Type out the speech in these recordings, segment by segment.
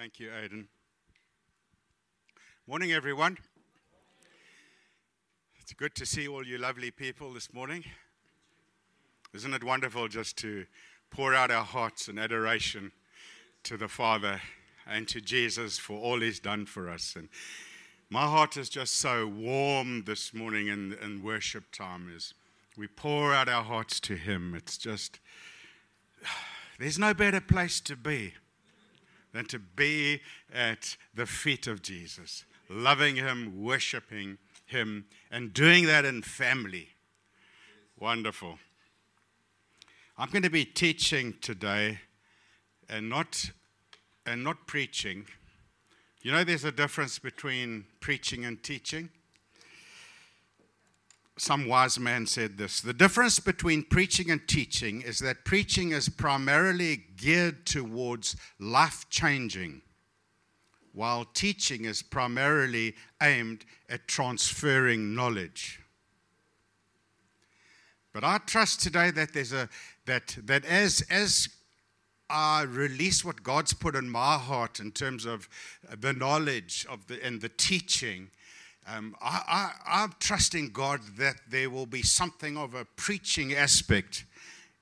Thank you, Aidan. Morning, everyone. It's good to see all you lovely people this morning. Isn't it wonderful just to pour out our hearts in adoration to the Father and to Jesus for all He's done for us? And my heart is just so warm this morning in, in worship time as we pour out our hearts to Him. It's just, there's no better place to be than to be at the feet of Jesus, loving Him, worshiping Him, and doing that in family. Wonderful. I'm going to be teaching today and not, and not preaching. You know, there's a difference between preaching and teaching some wise man said this the difference between preaching and teaching is that preaching is primarily geared towards life changing, while teaching is primarily aimed at transferring knowledge. But I trust today that there's a that that as as I release what God's put in my heart in terms of the knowledge of the and the teaching, um, I, I, I'm trusting God that there will be something of a preaching aspect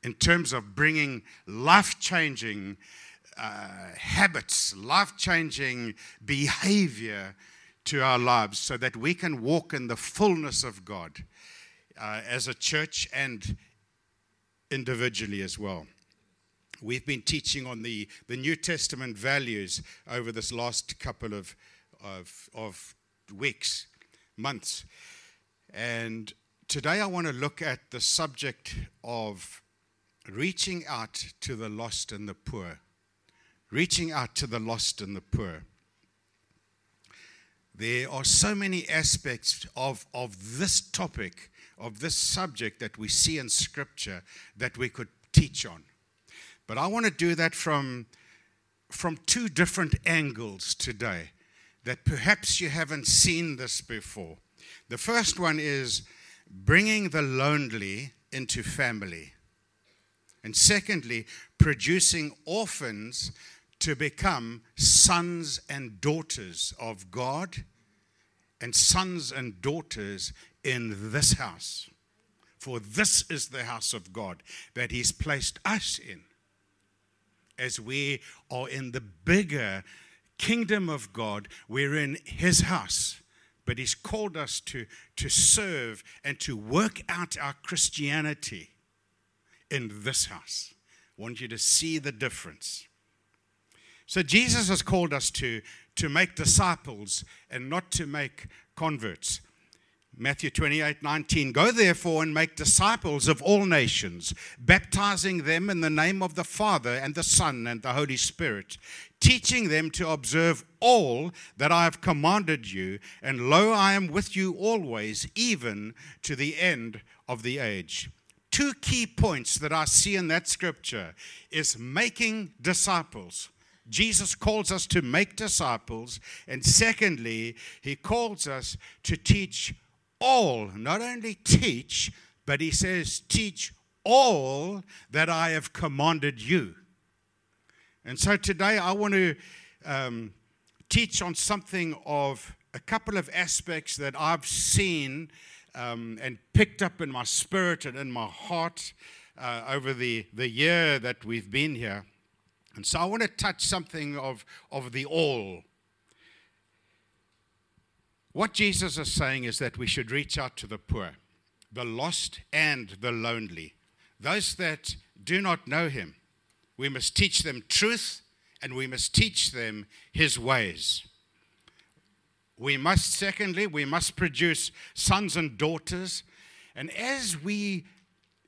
in terms of bringing life changing uh, habits, life changing behavior to our lives so that we can walk in the fullness of God uh, as a church and individually as well. We've been teaching on the, the New Testament values over this last couple of, of, of weeks, months. And today I want to look at the subject of reaching out to the lost and the poor. Reaching out to the lost and the poor. There are so many aspects of, of this topic, of this subject that we see in Scripture that we could teach on. But I want to do that from, from two different angles today that perhaps you haven't seen this before. The first one is bringing the lonely into family. And secondly, producing orphans to become sons and daughters of God and sons and daughters in this house. For this is the house of God that He's placed us in as we are in the bigger kingdom of God. We're in His house, but He's called us to, to serve and to work out our Christianity in this house. I want you to see the difference. So, Jesus has called us to, to make disciples and not to make converts. Matthew 28 19. Go therefore and make disciples of all nations, baptizing them in the name of the Father and the Son and the Holy Spirit, teaching them to observe all that I have commanded you. And lo, I am with you always, even to the end of the age. Two key points that I see in that scripture is making disciples. Jesus calls us to make disciples. And secondly, he calls us to teach all, not only teach, but he says, teach all that I have commanded you. And so today I want to um, teach on something of a couple of aspects that I've seen um, and picked up in my spirit and in my heart uh, over the, the year that we've been here. And so I want to touch something of, of the all. What Jesus is saying is that we should reach out to the poor, the lost, and the lonely, those that do not know Him. We must teach them truth and we must teach them His ways. We must, secondly, we must produce sons and daughters. And as we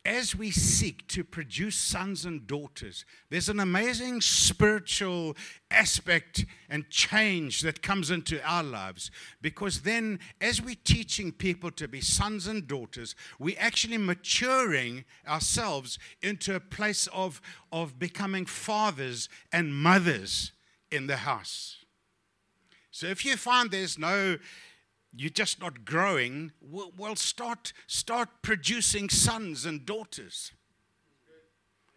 as we seek to produce sons and daughters, there's an amazing spiritual aspect and change that comes into our lives. Because then, as we're teaching people to be sons and daughters, we're actually maturing ourselves into a place of, of becoming fathers and mothers in the house. So if you find there's no you're just not growing, well, start, start producing sons and daughters.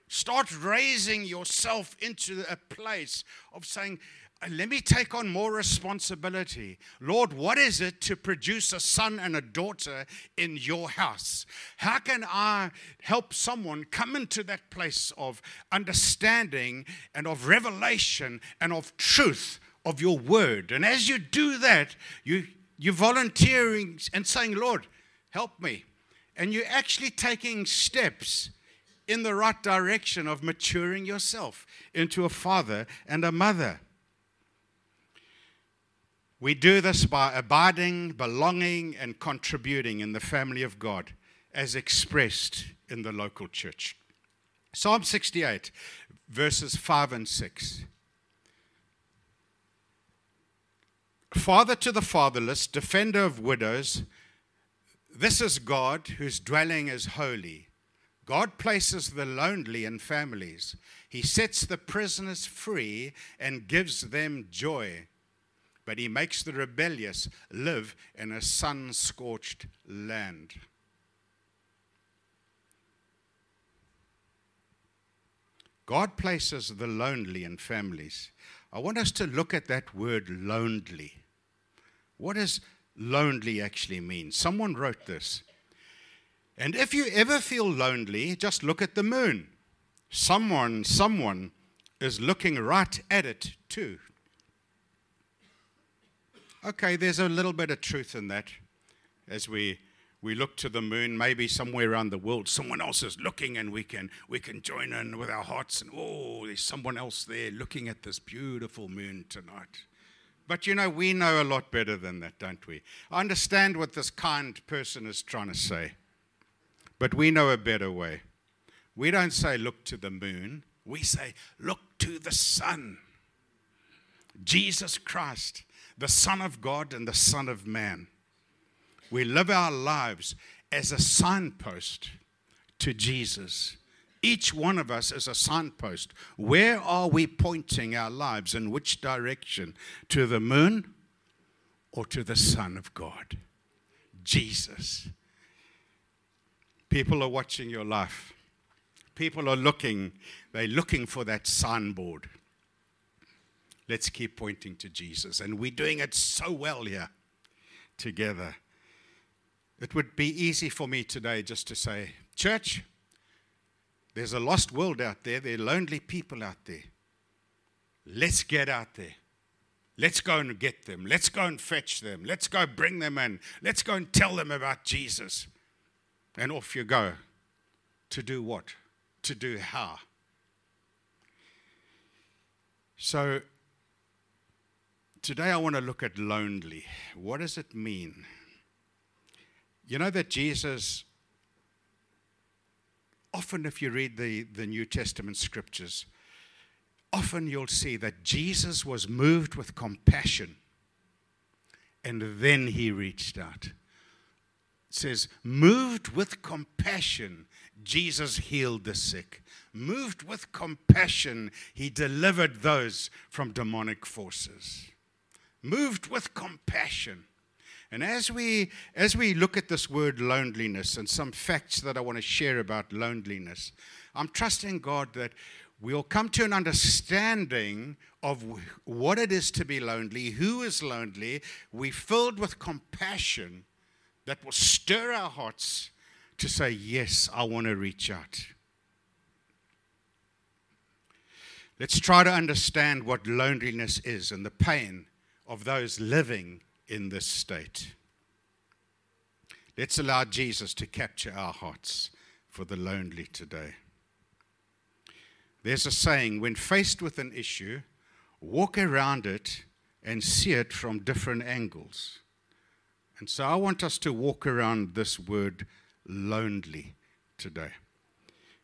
Start raising yourself into a place of saying, uh, let me take on more responsibility. Lord, what is it to produce a son and a daughter in your house? How can I help someone come into that place of understanding and of revelation and of truth of your word? And as you do that, you, you're volunteering and saying, Lord, help me. And you're actually taking steps in the right direction of maturing yourself into a father and a mother. We do this by abiding, belonging, and contributing in the family of God as expressed in the local church. Psalm 68, verses 5 and 6. Father to the fatherless, defender of widows, this is God whose dwelling is holy. God places the lonely in families. He sets the prisoners free and gives them joy but he makes the rebellious live in a sun scorched land. God places the lonely in families. I want us to look at that word lonely. What does lonely actually mean? Someone wrote this. And if you ever feel lonely, just look at the moon. Someone, someone is looking right at it too. Okay, there's a little bit of truth in that as we we look to the moon, maybe somewhere around the world, someone else is looking and we can we can join in with our hearts and oh, there's someone else there looking at this beautiful moon tonight. But you know, we know a lot better than that, don't we? I understand what this kind person is trying to say. But we know a better way. We don't say look to the moon, we say look to the sun. Jesus Christ the Son of God and the Son of Man. We live our lives as a signpost to Jesus. Each one of us is a signpost. Where are we pointing our lives? In which direction? To the moon or to the Son of God? Jesus. People are watching your life. People are looking, they're looking for that signboard. Let's keep pointing to Jesus. And we're doing it so well here together. It would be easy for me today just to say, Church, there's a lost world out there. There are lonely people out there. Let's get out there. Let's go and get them. Let's go and fetch them. Let's go bring them in. Let's go and tell them about Jesus. And off you go. To do what? To do how? So Today I want to look at lonely. What does it mean? You know that Jesus, often if you read the, the New Testament scriptures, often you'll see that Jesus was moved with compassion and then he reached out. It says, moved with compassion, Jesus healed the sick. Moved with compassion, he delivered those from demonic forces moved with compassion. And as we, as we look at this word loneliness and some facts that I want to share about loneliness, I'm trusting God that we'll come to an understanding of what it is to be lonely, who is lonely. We're filled with compassion that will stir our hearts to say, Yes, I want to reach out. Let's try to understand what loneliness is and the pain of those living in this state. Let's allow Jesus to capture our hearts for the lonely today. There's a saying when faced with an issue, walk around it and see it from different angles. And so I want us to walk around this word lonely today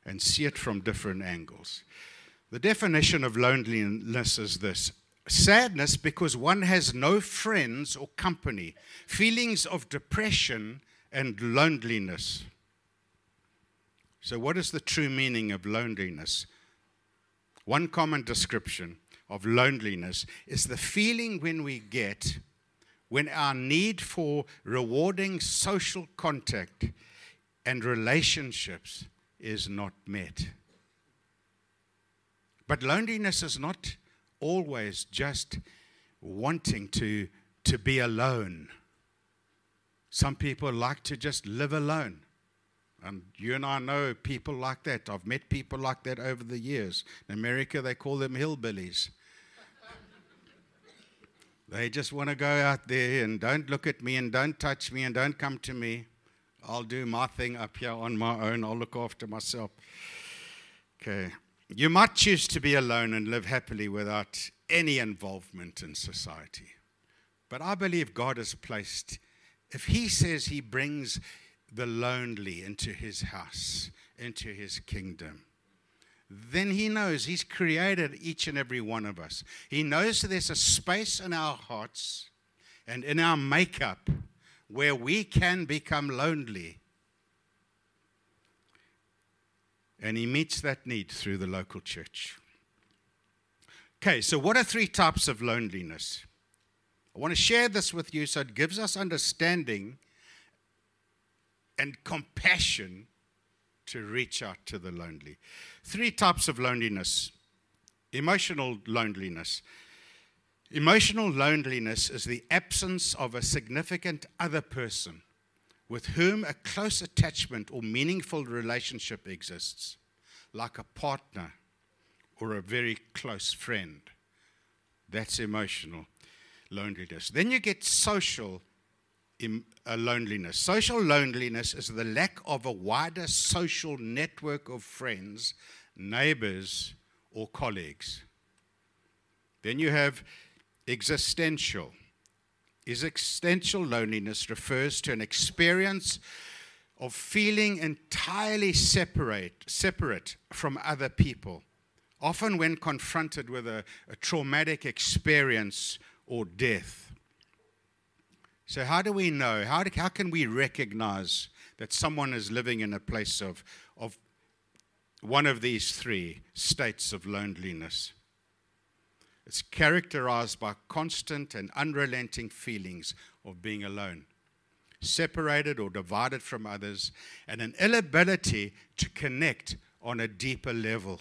and see it from different angles. The definition of loneliness is this Sadness because one has no friends or company, feelings of depression and loneliness. So, what is the true meaning of loneliness? One common description of loneliness is the feeling when we get when our need for rewarding social contact and relationships is not met. But loneliness is not always just wanting to, to be alone. Some people like to just live alone. And you and I know people like that. I've met people like that over the years. In America, they call them hillbillies. they just want to go out there and don't look at me and don't touch me and don't come to me. I'll do my thing up here on my own. I'll look after myself. Okay. You might choose to be alone and live happily without any involvement in society. But I believe God has placed, if He says He brings the lonely into his house, into his kingdom. Then he knows he's created each and every one of us. He knows there's a space in our hearts and in our makeup where we can become lonely. And he meets that need through the local church. Okay, so what are three types of loneliness? I want to share this with you so it gives us understanding and compassion to reach out to the lonely. Three types of loneliness emotional loneliness. Emotional loneliness is the absence of a significant other person with whom a close attachment or meaningful relationship exists, like a partner or a very close friend. That's emotional loneliness. Then you get social uh, loneliness. Social loneliness is the lack of a wider social network of friends, neighbors, or colleagues. Then you have existential. Existential loneliness refers to an experience of feeling entirely separate, separate from other people, often when confronted with a, a traumatic experience or death. So, how do we know? How, do, how can we recognize that someone is living in a place of, of one of these three states of loneliness? It's characterized by constant and unrelenting feelings of being alone, separated or divided from others, and an inability to connect on a deeper level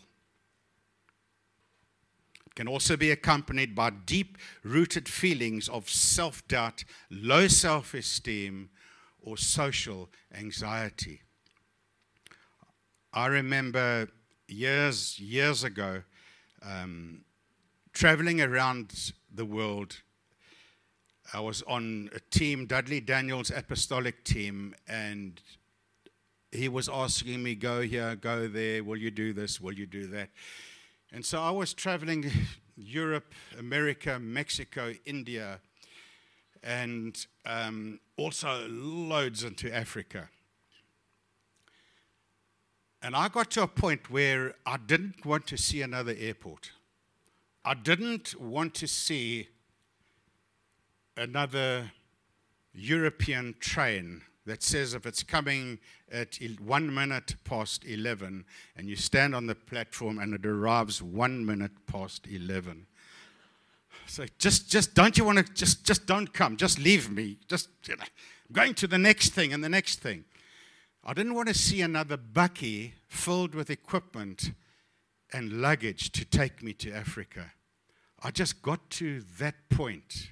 It can also be accompanied by deep rooted feelings of self doubt, low self esteem, or social anxiety. I remember years, years ago, um, traveling around the world. I was on a team, Dudley Daniel's apostolic team, and he was asking me, Go here, go there, will you do this, will you do that? And so I was traveling Europe, America, Mexico, India, and um, also loads into Africa. And I got to a point where I didn't want to see another airport. I didn't want to see another European train that says if it's coming at one minute past 11 and you stand on the platform and it arrives one minute past 11. So just, just don't you want to, just, just don't come. Just leave me. Just you know, I'm going to the next thing and the next thing. I didn't want to see another bakkie filled with equipment and luggage to take me to Africa. I just got to that point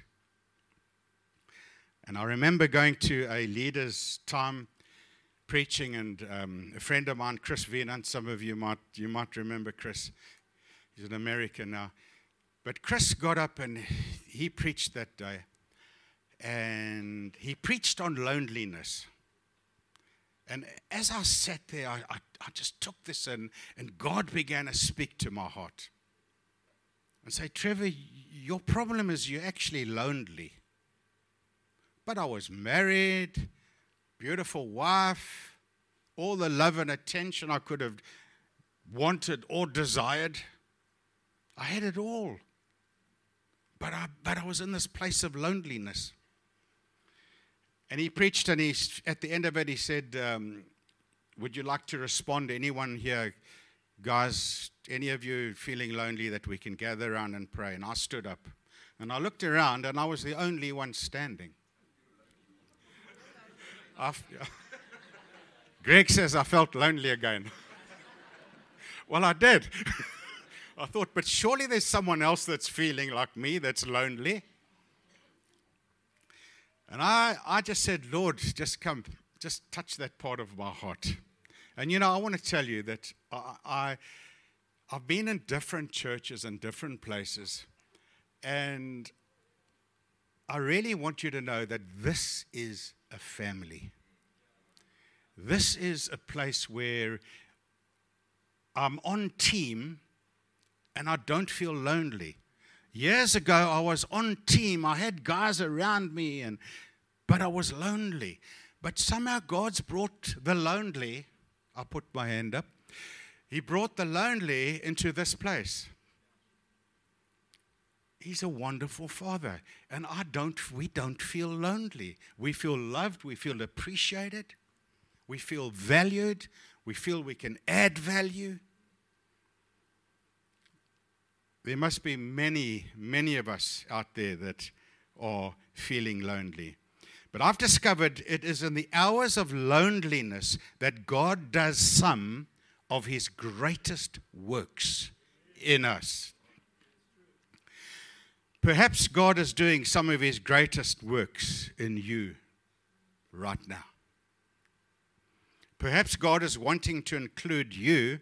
and I remember going to a leader's time preaching, and um, a friend of mine, Chris Venant, some of you might, you might remember Chris. He's an American now. But Chris got up and he preached that day. And he preached on loneliness. And as I sat there, I, I, I, just took this in, and God began to speak to my heart and say, Trevor, your problem is you're actually lonely. But I was married, beautiful wife, all the love and attention I could have wanted or desired. I had it all. But I, but I was in this place of loneliness. And he preached, and he, at the end of it, he said, um, Would you like to respond? Anyone here, guys, any of you feeling lonely that we can gather around and pray? And I stood up. And I looked around, and I was the only one standing. Greg says I felt lonely again. well, I did. I thought, but surely there's someone else that's feeling like me that's lonely. And I, I just said, Lord, just come, just touch that part of my heart. And you know, I want to tell you that I, I I've been in different churches and different places, and I really want you to know that this is a family. This is a place where I'm on team and I don't feel lonely. Years ago, I was on team. I had guys around me, and, but I was lonely. But somehow God's brought the lonely. I put my hand up. He brought the lonely into this place. He's a wonderful father. And I don't, we don't feel lonely. We feel loved. We feel appreciated. We feel valued. We feel we can add value. There must be many, many of us out there that are feeling lonely. But I've discovered it is in the hours of loneliness that God does some of his greatest works in us. Perhaps God is doing some of his greatest works in you right now. Perhaps God is wanting to include you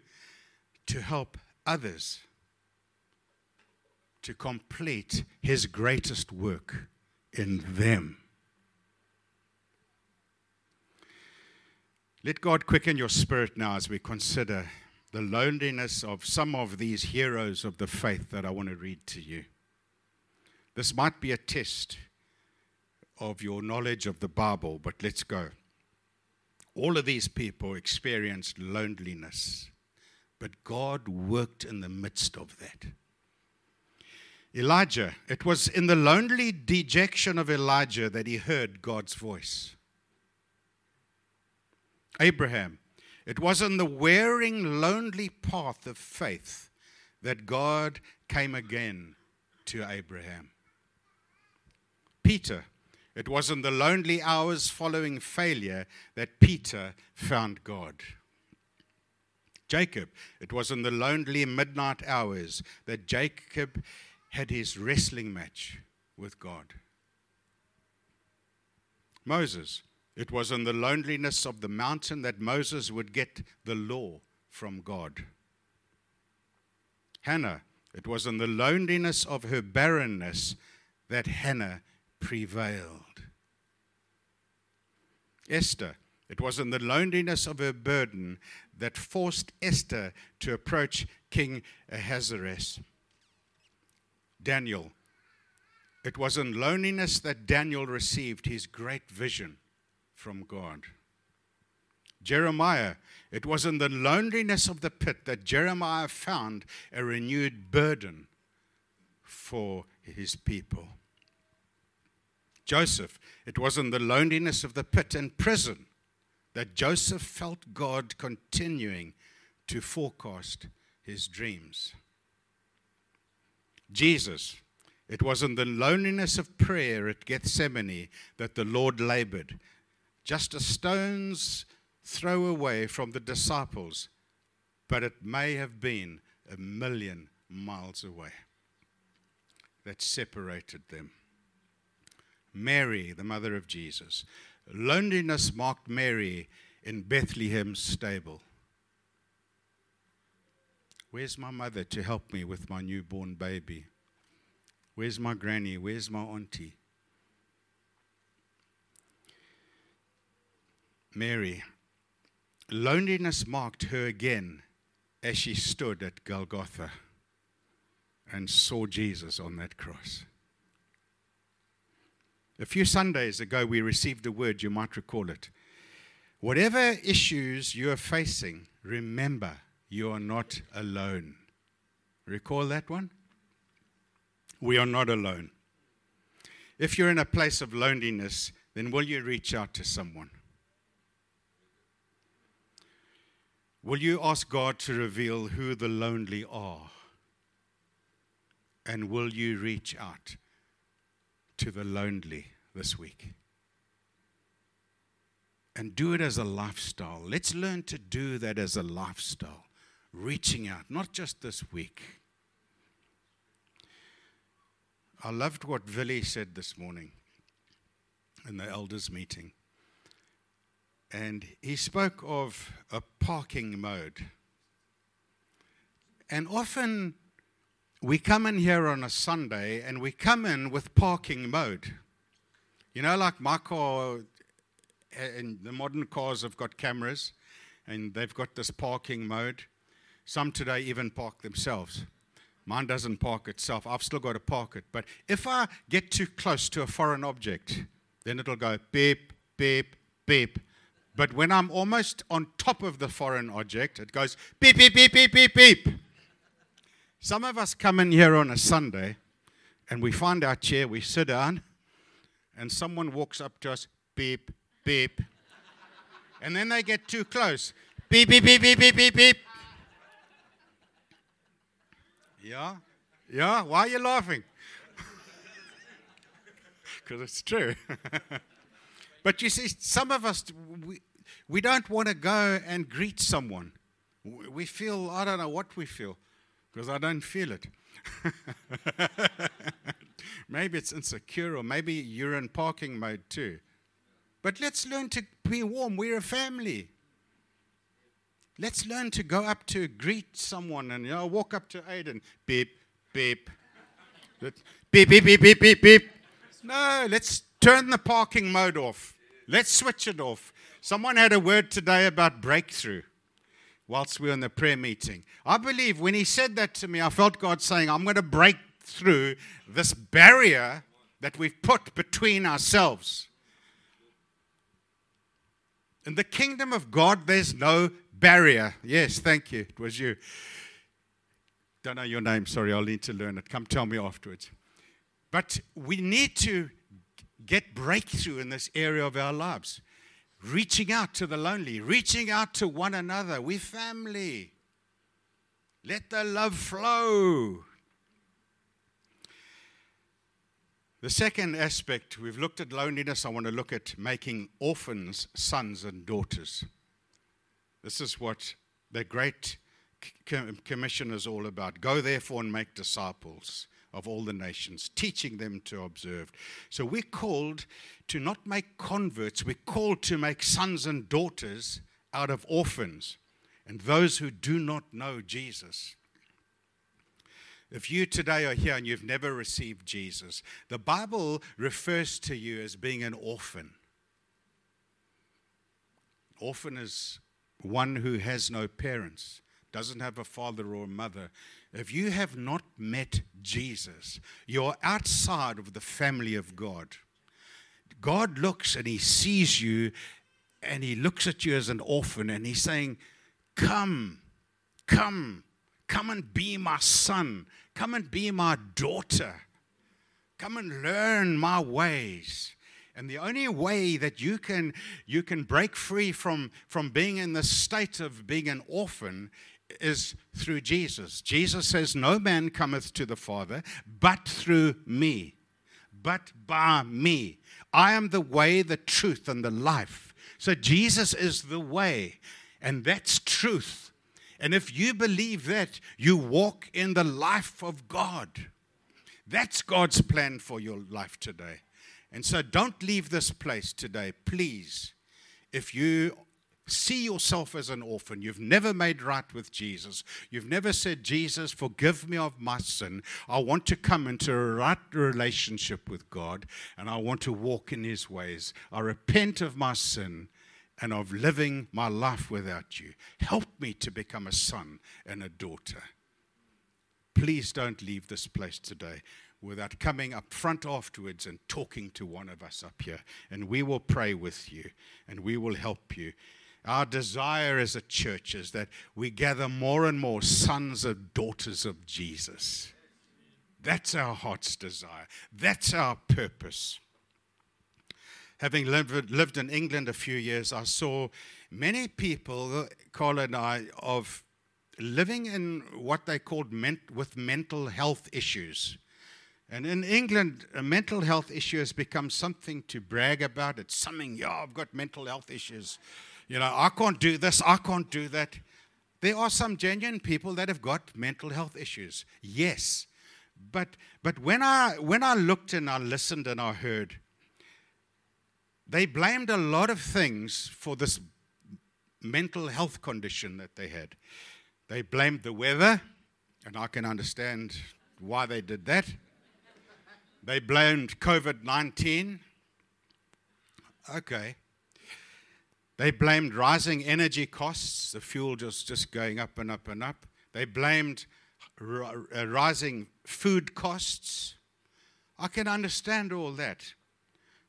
to help others to complete his greatest work in them. Let God quicken your spirit now as we consider the loneliness of some of these heroes of the faith that I want to read to you. This might be a test of your knowledge of the Bible, but let's go. All of these people experienced loneliness, but God worked in the midst of that. Elijah, it was in the lonely dejection of Elijah that he heard God's voice. Abraham. It was on the wearing, lonely path of faith that God came again to Abraham. Peter. It was in the lonely hours following failure that Peter found God. Jacob. It was in the lonely midnight hours that Jacob had his wrestling match with God. Moses. It was in the loneliness of the mountain that Moses would get the law from God. Hannah, it was in the loneliness of her barrenness that Hannah prevailed. Esther, it was in the loneliness of her burden that forced Esther to approach King Ahasuerus. Daniel, it was in loneliness that Daniel received his great vision from God. Jeremiah, it was in the loneliness of the pit that Jeremiah found a renewed burden for his people. Joseph, it was in the loneliness of the pit and prison that Joseph felt God continuing to forecast his dreams. Jesus, it was in the loneliness of prayer at Gethsemane that the Lord labored just a stone's throw away from the disciples, but it may have been a million miles away that separated them. Mary, the mother of Jesus. Loneliness marked Mary in Bethlehem's stable. Where's my mother to help me with my newborn baby? Where's my granny? Where's my auntie? Mary. Loneliness marked her again as she stood at Golgotha and saw Jesus on that cross. A few Sundays ago, we received a word, you might recall it. Whatever issues you are facing, remember you are not alone. Recall that one? We are not alone. If you're in a place of loneliness, then will you reach out to someone? Will you ask God to reveal who the lonely are? And will you reach out to the lonely this week? And do it as a lifestyle. Let's learn to do that as a lifestyle. Reaching out, not just this week, I loved what Willie said this morning in the elders' meeting. And he spoke of a parking mode. And often we come in here on a Sunday and we come in with parking mode. You know, like my car, eh, and the modern cars have got cameras and they've got this parking mode. Some today even park themselves. Mine doesn't park itself. I've still got to park it. But if I get too close to a foreign object, then it'll go beep, beep, beep. But when I'm almost on top of the foreign object, it goes beep, beep, beep, beep, beep, beep. Some of us come in here on a Sunday and we find our chair, we sit down, and someone walks up to us, beep, beep. And then they get too close. Beep, beep, beep, beep, beep, beep, beep. Yeah? Yeah? Why are you laughing? Because it's true. but you see, some of us, we, we don't want to go and greet someone. We feel, I don't know what we feel, because I don't feel it. maybe it's insecure, or maybe you're in parking mode too. But let's learn to be warm. We're a family. Let's learn to go up to greet someone and you know, walk up to Aiden. Beep, beep. beep, beep, beep, beep, beep, beep. No, let's turn the parking mode off. Let's switch it off. Someone had a word today about breakthrough whilst we were in the prayer meeting. I believe when he said that to me, I felt God saying, I'm going to break through this barrier that we've put between ourselves. In the kingdom of God, there's no barrier. Yes, thank you. It was you. Don't know your name. Sorry, I'll need to learn it. Come tell me afterwards. But we need to get breakthrough in this area of our lives. Reaching out to the lonely, reaching out to one another. We family. Let the love flow. The second aspect, we've looked at loneliness. I want to look at making orphans sons and daughters. This is what the Great Commission is all about. Go therefore and make disciples of all the nations, teaching them to observe. So we're called to not make converts, we're called to make sons and daughters out of orphans and those who do not know Jesus. If you today are here and you've never received Jesus, the Bible refers to you as being an orphan. Orphan is one who has no parents, doesn't have a father or a mother, if you have not met Jesus, you're outside of the family of God. God looks and he sees you and he looks at you as an orphan and he's saying, Come, come, come and be my son, come and be my daughter, come and learn my ways. And the only way that you can, you can break free from, from being in the state of being an orphan is through Jesus. Jesus says, No man cometh to the Father but through me, but by me. I am the way, the truth, and the life. So Jesus is the way, and that's truth. And if you believe that, you walk in the life of God. That's God's plan for your life today. And so don't leave this place today, please. If you see yourself as an orphan, you've never made right with Jesus, you've never said, Jesus, forgive me of my sin. I want to come into a right relationship with God and I want to walk in His ways. I repent of my sin and of living my life without you. Help me to become a son and a daughter. Please don't leave this place today without coming up front afterwards and talking to one of us up here. And we will pray with you and we will help you. Our desire as a church is that we gather more and more sons and daughters of Jesus. That's our heart's desire. That's our purpose. Having lived, lived in England a few years, I saw many people, Carl and I, of living in what they called ment- with mental health issues. And in England, a mental health issue has become something to brag about. It's something, yeah, I've got mental health issues. You know, I can't do this, I can't do that. There are some genuine people that have got mental health issues. Yes. But, but when, I, when I looked and I listened and I heard, they blamed a lot of things for this mental health condition that they had. They blamed the weather, and I can understand why they did that. They blamed COVID 19. Okay. They blamed rising energy costs, the fuel just, just going up and up and up. They blamed r- uh, rising food costs. I can understand all that.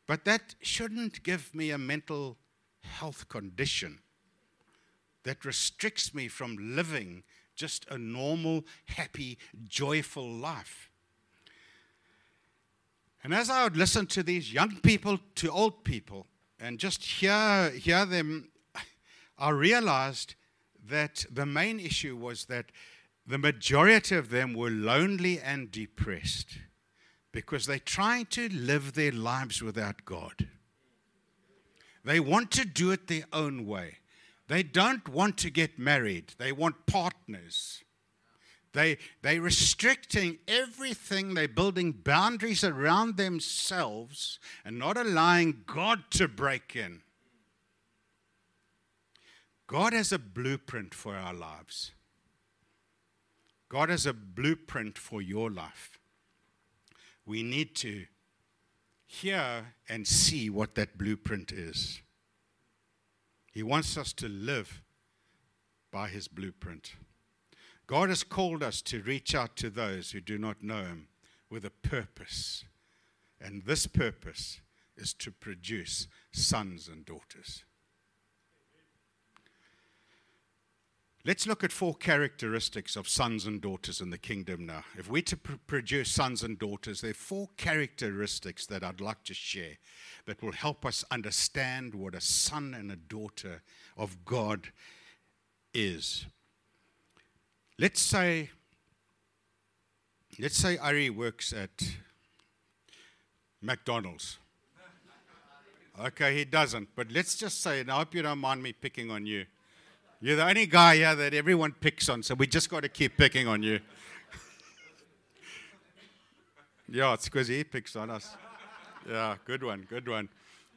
But that shouldn't give me a mental health condition that restricts me from living just a normal, happy, joyful life. And as I would listen to these young people to old people and just hear, hear them, I realized that the main issue was that the majority of them were lonely and depressed because they're trying to live their lives without God. They want to do it their own way. They don't want to get married, they want partners. They, they're restricting everything. They're building boundaries around themselves and not allowing God to break in. God has a blueprint for our lives. God has a blueprint for your life. We need to hear and see what that blueprint is. He wants us to live by His blueprint. God has called us to reach out to those who do not know Him with a purpose. And this purpose is to produce sons and daughters. Let's look at four characteristics of sons and daughters in the kingdom now. If we're to pr- produce sons and daughters, there are four characteristics that I'd like to share that will help us understand what a son and a daughter of God is. Let's say, let's say Ari works at McDonald's. Okay, he doesn't, but let's just say, and I hope you don't mind me picking on you. You're the only guy here that everyone picks on, so we just got to keep picking on you. yeah, it's because he picks on us. Yeah, good one, good one.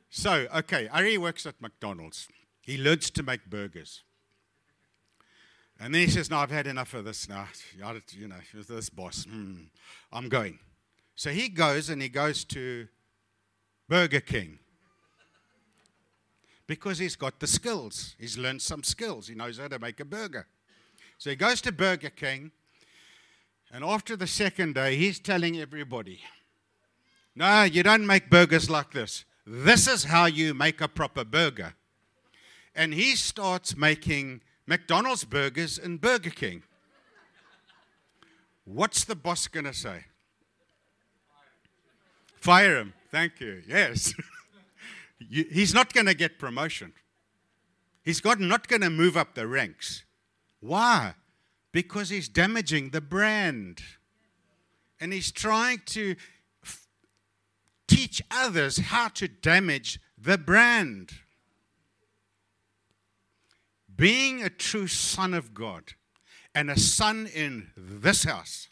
So, okay, Ari works at McDonald's. He learns to make burgers. And then he says, No, I've had enough of this now. You know, this boss, hmm, I'm going. So he goes and he goes to Burger King because he's got the skills. He's learned some skills. He knows how to make a burger. So he goes to Burger King, and after the second day, he's telling everybody, no, you don't make burgers like this. This is how you make a proper burger. And he starts making McDonald's burgers and Burger King. What's the boss going to say? Fire him. Thank you. Yes. he's not going to get promotion. He's got, not going to move up the ranks. Why? Because he's damaging the brand. And he's trying to teach others how to damage the brand. Being a true son of God and a son in this house,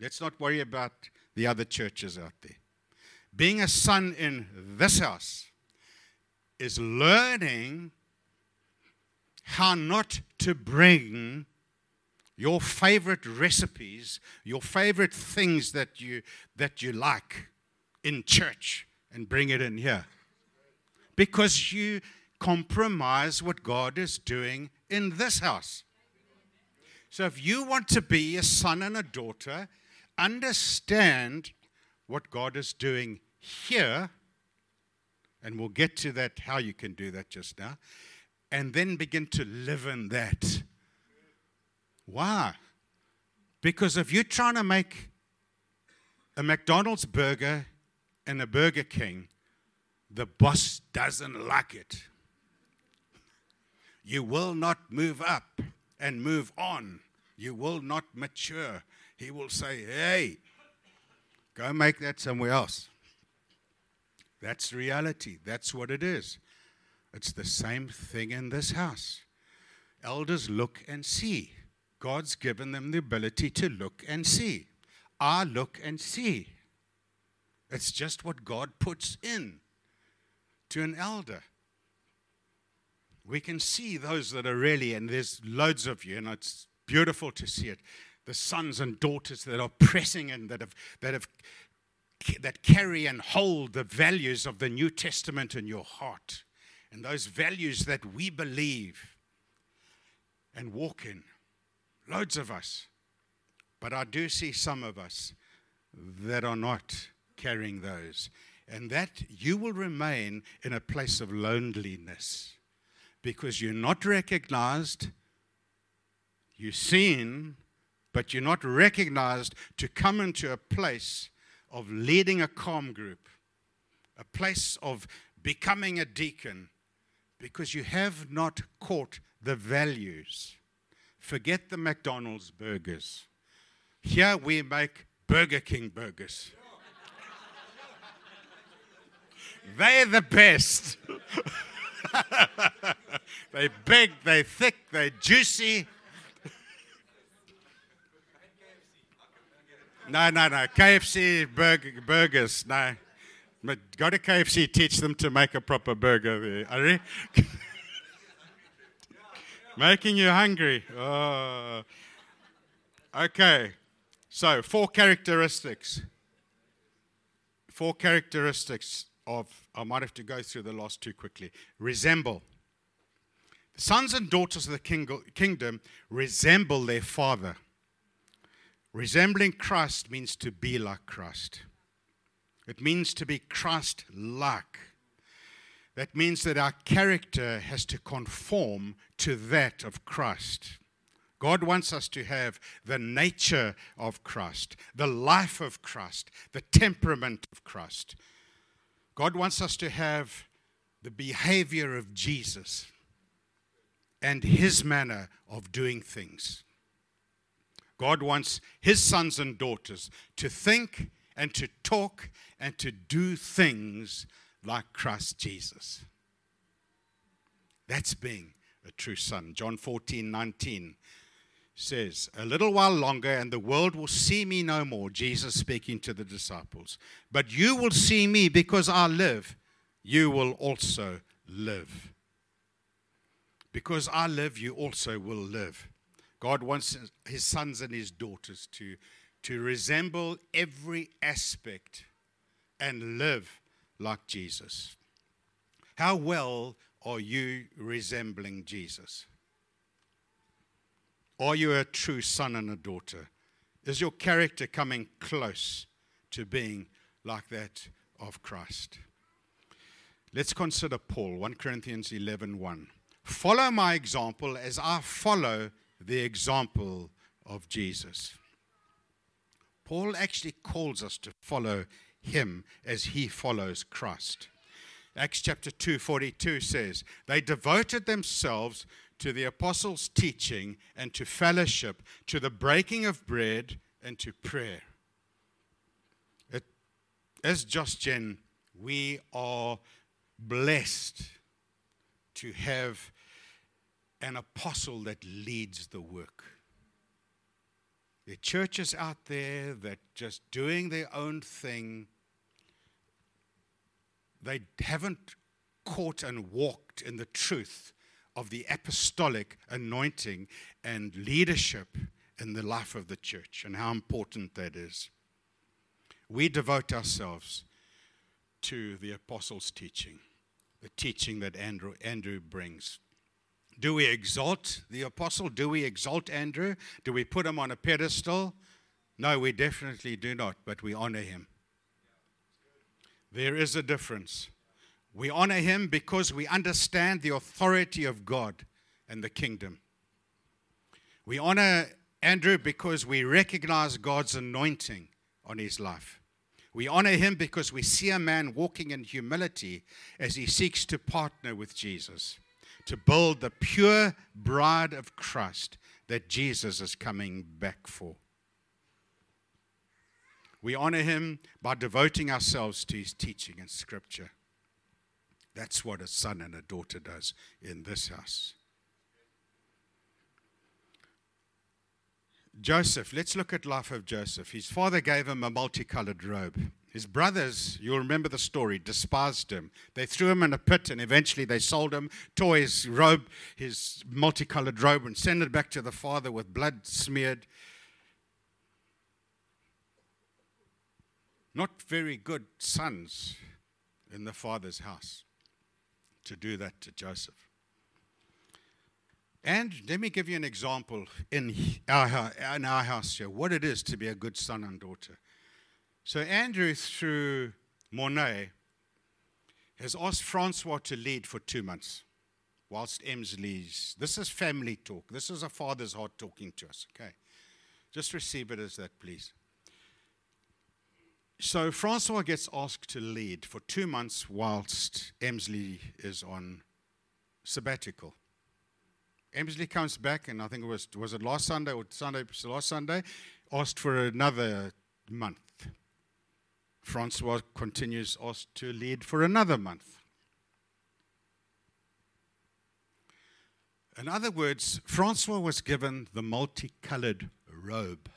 let's not worry about the other churches out there. Being a son in this house is learning how not to bring your favorite recipes, your favorite things that you, that you like in church and bring it in here. Because you compromise what God is doing in this house. So if you want to be a son and a daughter, understand what God is doing here, and we'll get to that, how you can do that just now, and then begin to live in that. Why? Because if you're trying to make a McDonald's burger and a Burger King, the boss doesn't like it. You will not move up and move on. You will not mature. He will say, hey, go make that somewhere else. That's reality. That's what it is. It's the same thing in this house. Elders look and see. God's given them the ability to look and see. I look and see. It's just what God puts in to an elder. We can see those that are really, and there's loads of you, and it's beautiful to see it. The sons and daughters that are pressing and that have, that have that carry and hold the values of the New Testament in your heart and those values that we believe and walk in. Loads of us. But I do see some of us that are not carrying those. And that you will remain in a place of loneliness because you're not recognized, you're seen, but you're not recognized to come into a place of leading a com group, a place of becoming a deacon, because you have not caught the values. Forget the McDonald's burgers. Here we make Burger King burgers. They're the best. they're big, they're thick, they're juicy. No, no, no. KFC burger, burgers. No. But go to KFC, teach them to make a proper burger there. Making you hungry. Oh. Okay. So, four characteristics. Four characteristics of, I might have to go through the last two quickly. Resemble. The sons and daughters of the kingdom resemble their father. Resembling Christ means to be like Christ. It means to be Christ like. That means that our character has to conform to that of Christ. God wants us to have the nature of Christ, the life of Christ, the temperament of Christ. God wants us to have the behavior of Jesus and his manner of doing things. God wants his sons and daughters to think and to talk and to do things like Christ Jesus. That's being a true son. John 14, 19 says, A little while longer, and the world will see me no more. Jesus speaking to the disciples. But you will see me because I live. You will also live. Because I live, you also will live. God wants his sons and his daughters to, to resemble every aspect and live like Jesus. How well are you resembling Jesus? Are you a true son and a daughter? Is your character coming close to being like that of Christ? Let's consider Paul, 1 Corinthians 11 1. Follow my example as I follow the example of Jesus. Paul actually calls us to follow him as he follows Christ. Acts chapter 2 42 says, They devoted themselves to the apostles' teaching and to fellowship, to the breaking of bread and to prayer. It, as Just Gen, we are blessed to have an apostle that leads the work. There are churches out there that just doing their own thing. They haven't caught and walked in the truth of the apostolic anointing and leadership in the life of the church and how important that is. We devote ourselves to the apostles' teaching, the teaching that Andrew, Andrew brings. Do we exalt the apostle? Do we exalt Andrew? Do we put him on a pedestal? No, we definitely do not, but we honor him. There is a difference. We honor him because we understand the authority of God and the kingdom. We honor Andrew because we recognize God's anointing on his life. We honor him because we see a man walking in humility as he seeks to partner with Jesus to build the pure bride of Christ that Jesus is coming back for. We honor him by devoting ourselves to his teaching and scripture. That's what a son and a daughter does in this house. Joseph, let's look at life of Joseph. His father gave him a multicolored robe. His brothers, you'll remember the story, despised him. They threw him in a pit and eventually they sold him, tore his robe, his multicolored robe, and sent it back to the father with blood smeared. Not very good sons in the father's house to do that to Joseph. And let me give you an example in our, in our house here, what it is to be a good son and daughter. So, Andrew, through Monet, has asked Francois to lead for two months whilst Ems leads. This is family talk. This is a father's heart talking to us, okay? Just receive it as that, please. So, Francois gets asked to lead for two months whilst Emsley is on sabbatical. Emsley comes back, and I think it was was it last Sunday or Sunday last Sunday, asked for another month. Francois continues asked to lead for another month. In other words, Francois was given the multicolored robe.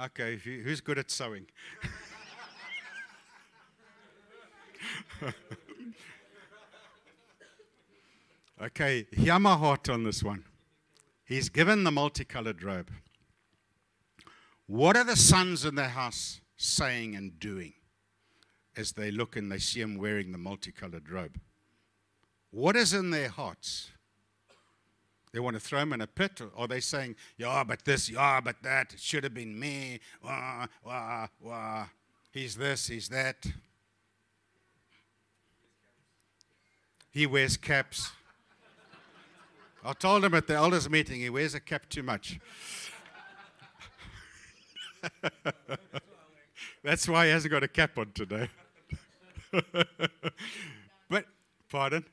Okay, who's good at sewing? Okay, hear my heart on this one. He's given the multicolored robe. What are the sons in the house saying and doing as they look and they see him wearing the multicolored robe? What is in their hearts? They want to throw him in a pit, or are they saying, Yeah, but this, yeah, but that, it should have been me, wah, wah, wah. He's this, he's that. He wears caps. I told him at the elders' meeting he wears a cap too much. That's why he hasn't got a cap on today. but, pardon?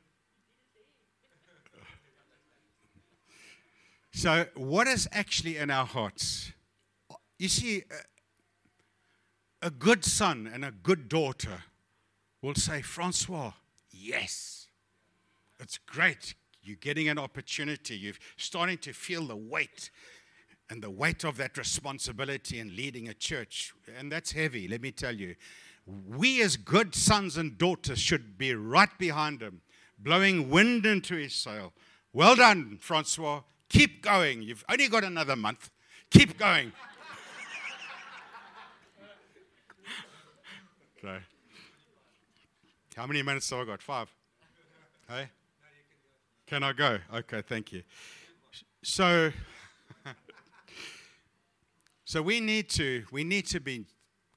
So, what is actually in our hearts? You see, a good son and a good daughter will say, Francois, yes, it's great. You're getting an opportunity. You're starting to feel the weight and the weight of that responsibility in leading a church. And that's heavy, let me tell you. We, as good sons and daughters, should be right behind him, blowing wind into his sail. Well done, Francois. Keep going. You've only got another month. Keep going. okay. How many minutes have I got? Five. Hey? Can I go? Okay, thank you. So, so we need to we need to be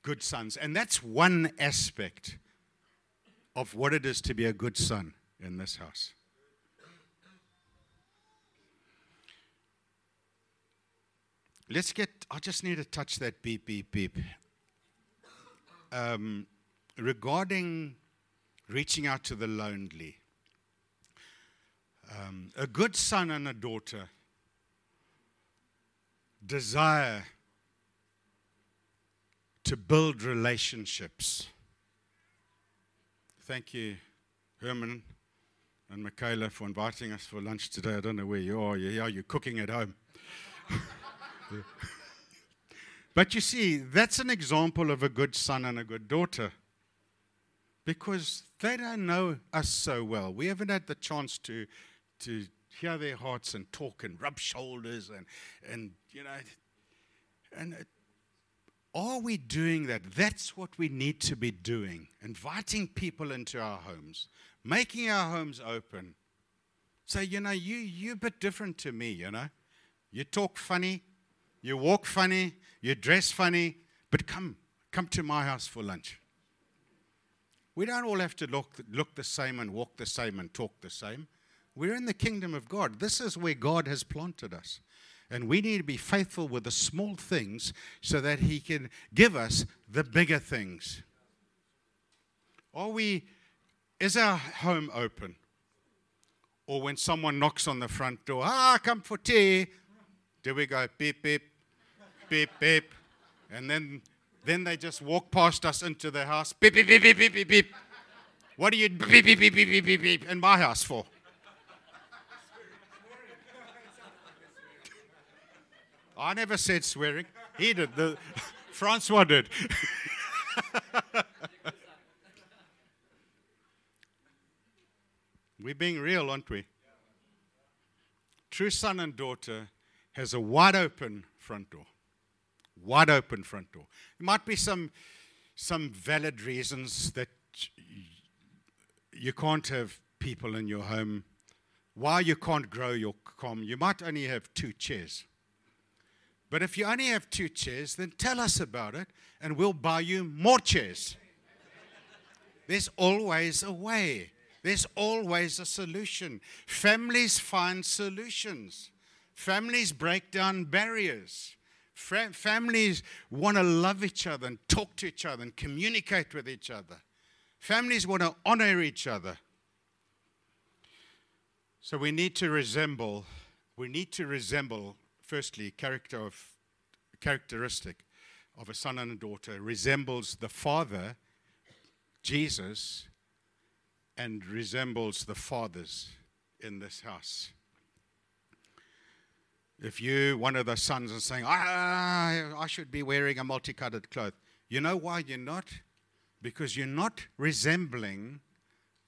good sons, and that's one aspect of what it is to be a good son in this house. Let's get. I just need to touch that beep, beep, beep. Um, regarding reaching out to the lonely. Um, a good son and a daughter desire to build relationships. Thank you, Herman and Michaela, for inviting us for lunch today. I don't know where you are. You're you're cooking at home. but you see, that's an example of a good son and a good daughter because they don't know us so well. We haven't had the chance to to hear their hearts and talk and rub shoulders and, and you know, and are we doing that? That's what we need to be doing. Inviting people into our homes, making our homes open. Say, you know, you, you're a bit different to me, you know. You talk funny, you walk funny, you dress funny, but come, come to my house for lunch. We don't all have to look, look the same and walk the same and talk the same. We're in the kingdom of God. This is where God has planted us. And we need to be faithful with the small things so that He can give us the bigger things. Are we, is our home open? Or when someone knocks on the front door, ah, come for tea, do we go beep, beep, beep, beep? And then, then they just walk past us into the house, beep, beep, beep, beep, beep, beep, beep. What are you beep, beep, beep, beep, beep, beep, beep in my house for? I never said swearing. He did. The, Francois did. We're being real, aren't we? True son and daughter has a wide open front door. Wide open front door. There might be some, some valid reasons that you can't have people in your home. Why you can't grow your com. You might only have two chairs. But if you only have two chairs, then tell us about it and we'll buy you more chairs. There's always a way. There's always a solution. Families find solutions. Families break down barriers. Families want to love each other and talk to each other and communicate with each other. Families want to honor each other. So we need to resemble, we need to resemble, firstly, character of, characteristic of a son and a daughter resembles the father, Jesus, and resembles the fathers in this house. If you, one of the sons, is saying, ah, I should be wearing a multicolored cloth, you know why you're not? Because you're not resembling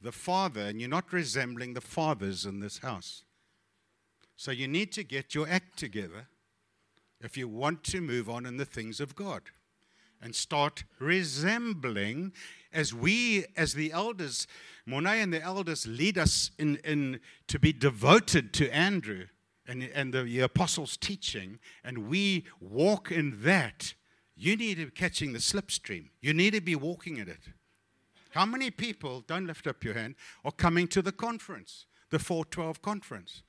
the father and you're not resembling the fathers in this house. So you need to get your act together if you want to move on in the things of God and start resembling as we, as the elders, Monet and the elders lead us in, in to be devoted to Andrew and, and the, the apostles' teaching, and we walk in that. You need to be catching the slipstream. You need to be walking in it. How many people, don't lift up your hand, are coming to the conference, the 412 conference?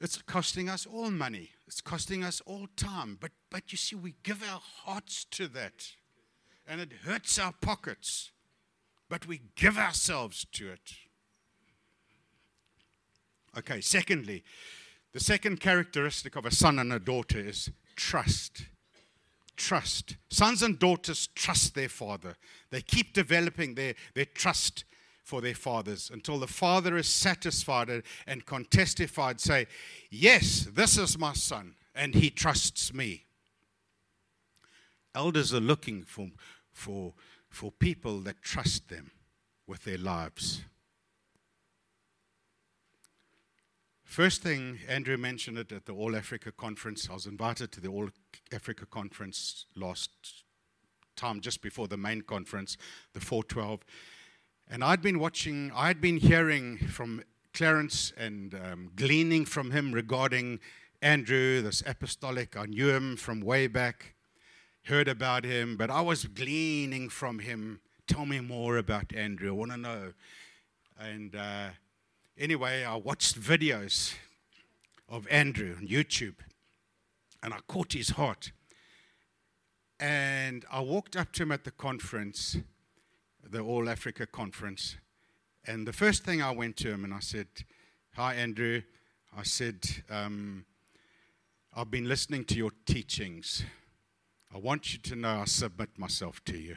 It's costing us all money. It's costing us all time. But, but you see, we give our hearts to that. And it hurts our pockets. But we give ourselves to it. Okay, secondly, the second characteristic of a son and a daughter is trust trust. Sons and daughters trust their father. They keep developing their, their trust for their fathers until the father is satisfied and can testify and say, Yes, this is my son, and he trusts me. Elders are looking for, for, for people that trust them with their lives. First thing, Andrew mentioned it at the All Africa conference. I was invited to the All Africa conference last time, just before the main conference, the 412. And I'd been watching, I'd been hearing from Clarence and um, gleaning from him regarding Andrew, this apostolic. I knew him from way back, heard about him, but I was gleaning from him. Tell me more about Andrew. I want to know. And uh, anyway, I watched videos of Andrew on YouTube and I caught his heart. And I walked up to him at the conference, the All Africa conference. And the first thing I went to him and I said, Hi, Andrew. I said, um, I've been listening to your teachings. I want you to know I submit myself to you.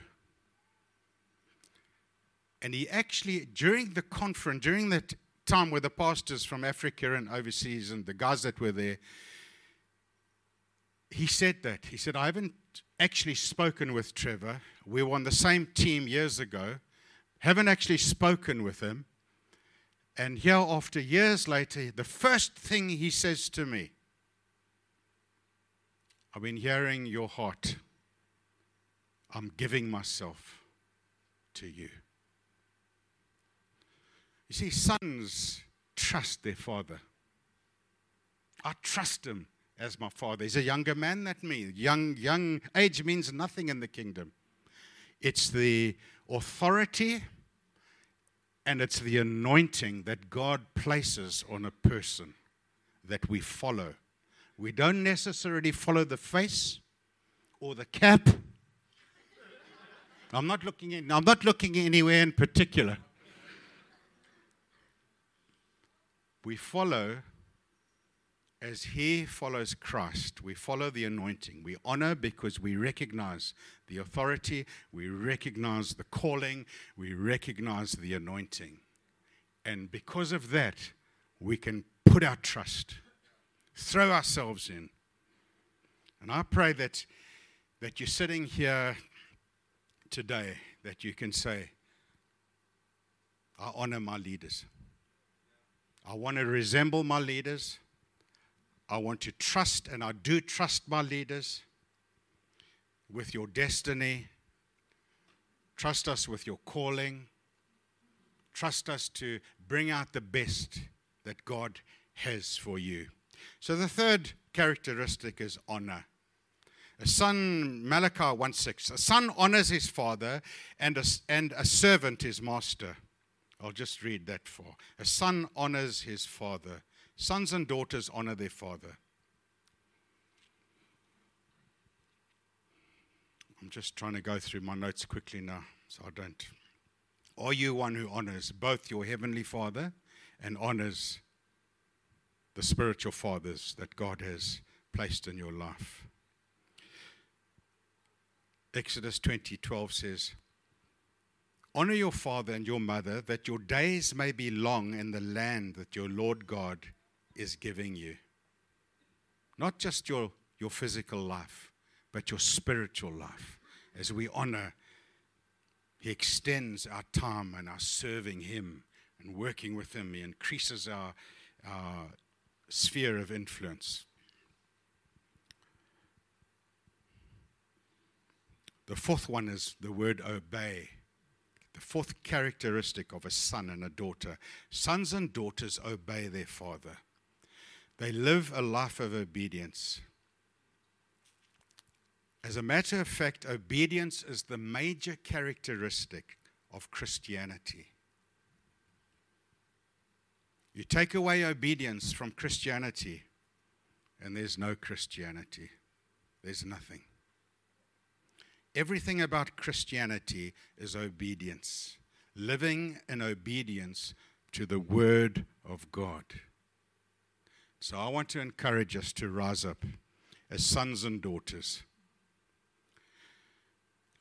And he actually, during the conference, during that time with the pastors from Africa and overseas and the guys that were there, he said that. He said, I haven't actually spoken with Trevor. We were on the same team years ago. Haven't actually spoken with him. And here, after years later, the first thing he says to me, I've been hearing your heart. I'm giving myself to you. You see, sons trust their father. I trust him as my father. He's a younger man than me. Young, young age means nothing in the kingdom. It's the authority and it's the anointing that God places on a person that we follow. We don't necessarily follow the face or the cap. I'm not looking in, I'm not looking anywhere in particular. We follow as he follows Christ, we follow the anointing. We honor because we recognize the authority, we recognize the calling, we recognize the anointing. And because of that, we can put our trust, throw ourselves in. And I pray that, that you're sitting here today, that you can say, I honor my leaders. I want to resemble my leaders. I want to trust, and I do trust my leaders with your destiny. Trust us with your calling. Trust us to bring out the best that God has for you. So the third characteristic is honor. A son, Malachi 1 6, a son honors his father, and a, and a servant his master. I'll just read that for. A son honors his father. Sons and daughters honor their father. I'm just trying to go through my notes quickly now so I don't. Are you one who honors both your heavenly father and honors the spiritual fathers that God has placed in your life? Exodus 20:12 says, Honor your father and your mother, that your days may be long in the land that your Lord God is giving you. Not just your, your physical life, but your spiritual life. As we honor, He extends our time and our serving Him and working with Him. He increases our, our sphere of influence. The fourth one is the word obey. The fourth characteristic of a son and a daughter sons and daughters obey their father, they live a life of obedience. As a matter of fact, obedience is the major characteristic of Christianity. You take away obedience from Christianity, and there's no Christianity. There's nothing. Everything about Christianity is obedience, living in obedience to the Word of God. So I want to encourage us to rise up as sons and daughters.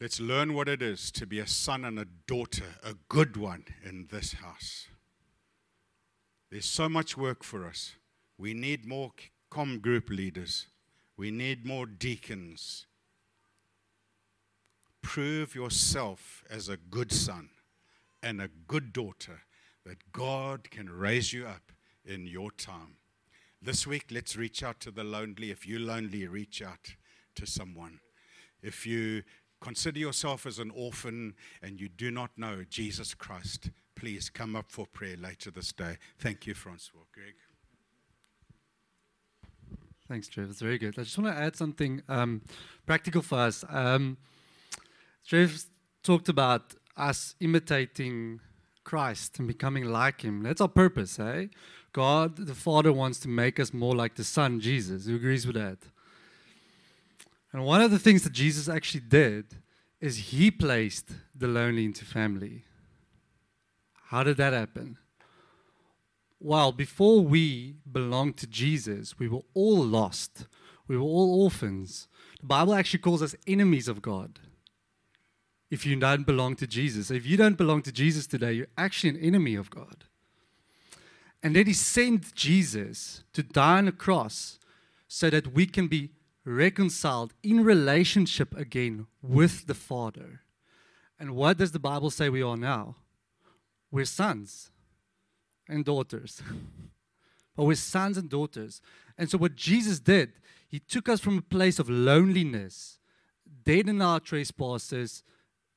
Let's learn what it is to be a son and a daughter, a good one in this house. There's so much work for us. We need more com group leaders. We need more deacons prove yourself as a good son and a good daughter that God can raise you up in your time. This week, let's reach out to the lonely. If you're lonely, reach out to someone. If you consider yourself as an orphan and you do not know Jesus Christ, please come up for prayer later this day. Thank you, Francois. Greg. Thanks, Trev. It's very good. I just want to add something um, practical for us. Um, Trev talked about us imitating Christ and becoming like Him. That's our purpose, eh? God, the Father, wants to make us more like the Son, Jesus. Who agrees with that? And one of the things that Jesus actually did is He placed the lonely into family. How did that happen? Well, before we belonged to Jesus, we were all lost. We were all orphans. The Bible actually calls us enemies of God if you don't belong to Jesus. If you don't belong to Jesus today, you're actually an enemy of God. And then he sent Jesus to die on a cross so that we can be reconciled in relationship again with the Father. And what does the Bible say we are now? We're sons and daughters. but we're sons and daughters. And so, what Jesus did, he took us from a place of loneliness, dead in our trespasses,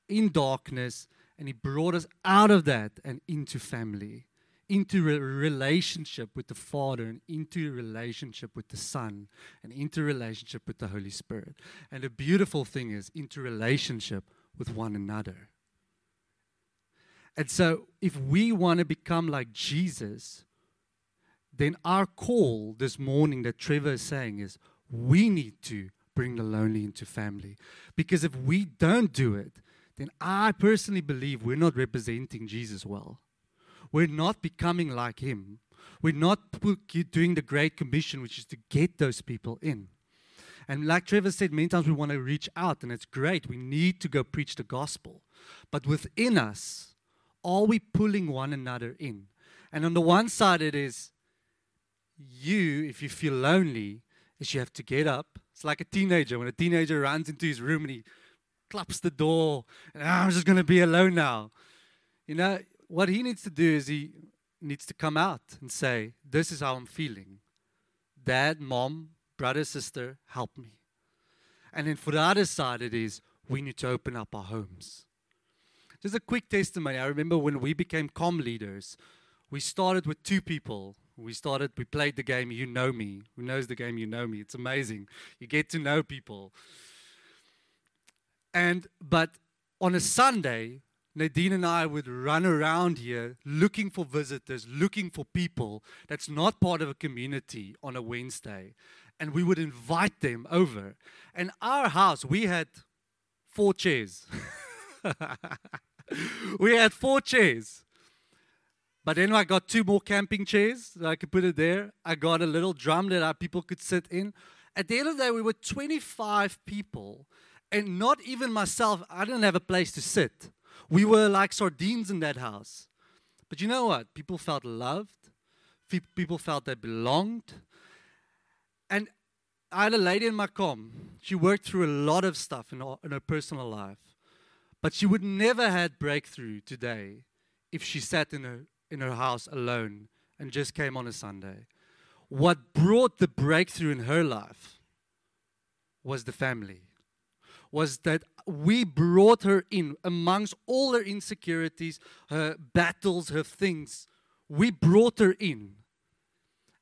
in darkness, and He brought us out of that and into family, into a relationship with the Father, and into relationship with the Son, and into relationship with the Holy Spirit. And the beautiful thing is, into relationship with one another. And so, if we want to become like Jesus, then our call this morning that Trevor is saying is we need to bring the lonely into family. Because if we don't do it, then I personally believe we're not representing Jesus well. We're not becoming like him. We're not doing the Great Commission, which is to get those people in. And like Trevor said, many times we want to reach out, and it's great. We need to go preach the gospel. But within us, are we pulling one another in? And on the one side, it is you, if you feel lonely, is you have to get up It's like a teenager when a teenager runs into his room and he claps the door and "Ah, I'm just going to be alone now. You know, what he needs to do is he needs to come out and say, This is how I'm feeling. Dad, mom, brother, sister, help me. And then for the other side, it is we need to open up our homes. Just a quick testimony. I remember when we became com leaders, we started with two people. We started, we played the game You Know Me. Who knows the game You Know Me? It's amazing. You get to know people. And, but on a Sunday, Nadine and I would run around here looking for visitors, looking for people that's not part of a community on a Wednesday. And we would invite them over. And our house, we had four chairs. we had four chairs. But then I got two more camping chairs that I could put it there. I got a little drum that our people could sit in. At the end of the day, we were 25 people, and not even myself, I didn't have a place to sit. We were like sardines in that house. But you know what? People felt loved, people felt they belonged. And I had a lady in my com. She worked through a lot of stuff in her, in her personal life. But she would never had breakthrough today if she sat in her in her house alone and just came on a Sunday. What brought the breakthrough in her life was the family. Was that we brought her in amongst all her insecurities, her battles, her things. We brought her in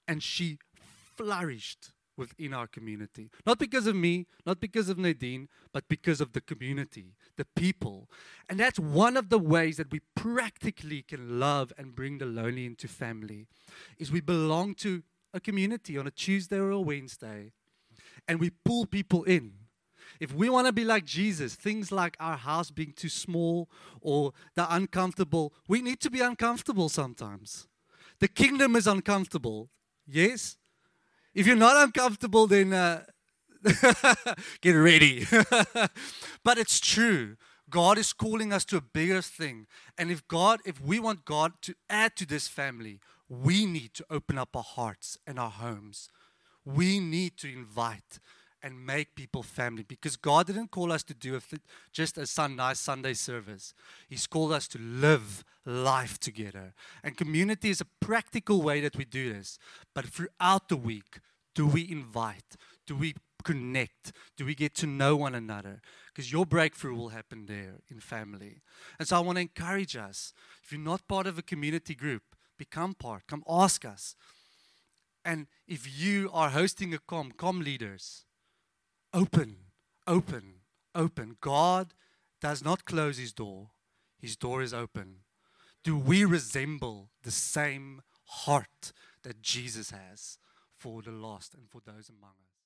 and she flourished within our community. Not because of me, not because of Nadine, but because of the community, the people. And that's one of the ways that we practically can love and bring the lonely into family. Is we belong to a community on a Tuesday or a Wednesday and we pull people in. If we want to be like Jesus, things like our house being too small or the uncomfortable, we need to be uncomfortable sometimes. The kingdom is uncomfortable. Yes? If you're not uncomfortable, then uh, get ready. but it's true. God is calling us to a bigger thing. And if God, if we want God to add to this family, we need to open up our hearts and our homes. We need to invite and make people family because God didn't call us to do just a sun, nice Sunday service. He's called us to live life together. And community is a practical way that we do this. But throughout the week, do we invite? Do we connect? Do we get to know one another? Because your breakthrough will happen there in family. And so I want to encourage us if you're not part of a community group, become part. Come ask us. And if you are hosting a com, com leaders, open, open, open. God does not close his door, his door is open. Do we resemble the same heart that Jesus has for the lost and for those among us?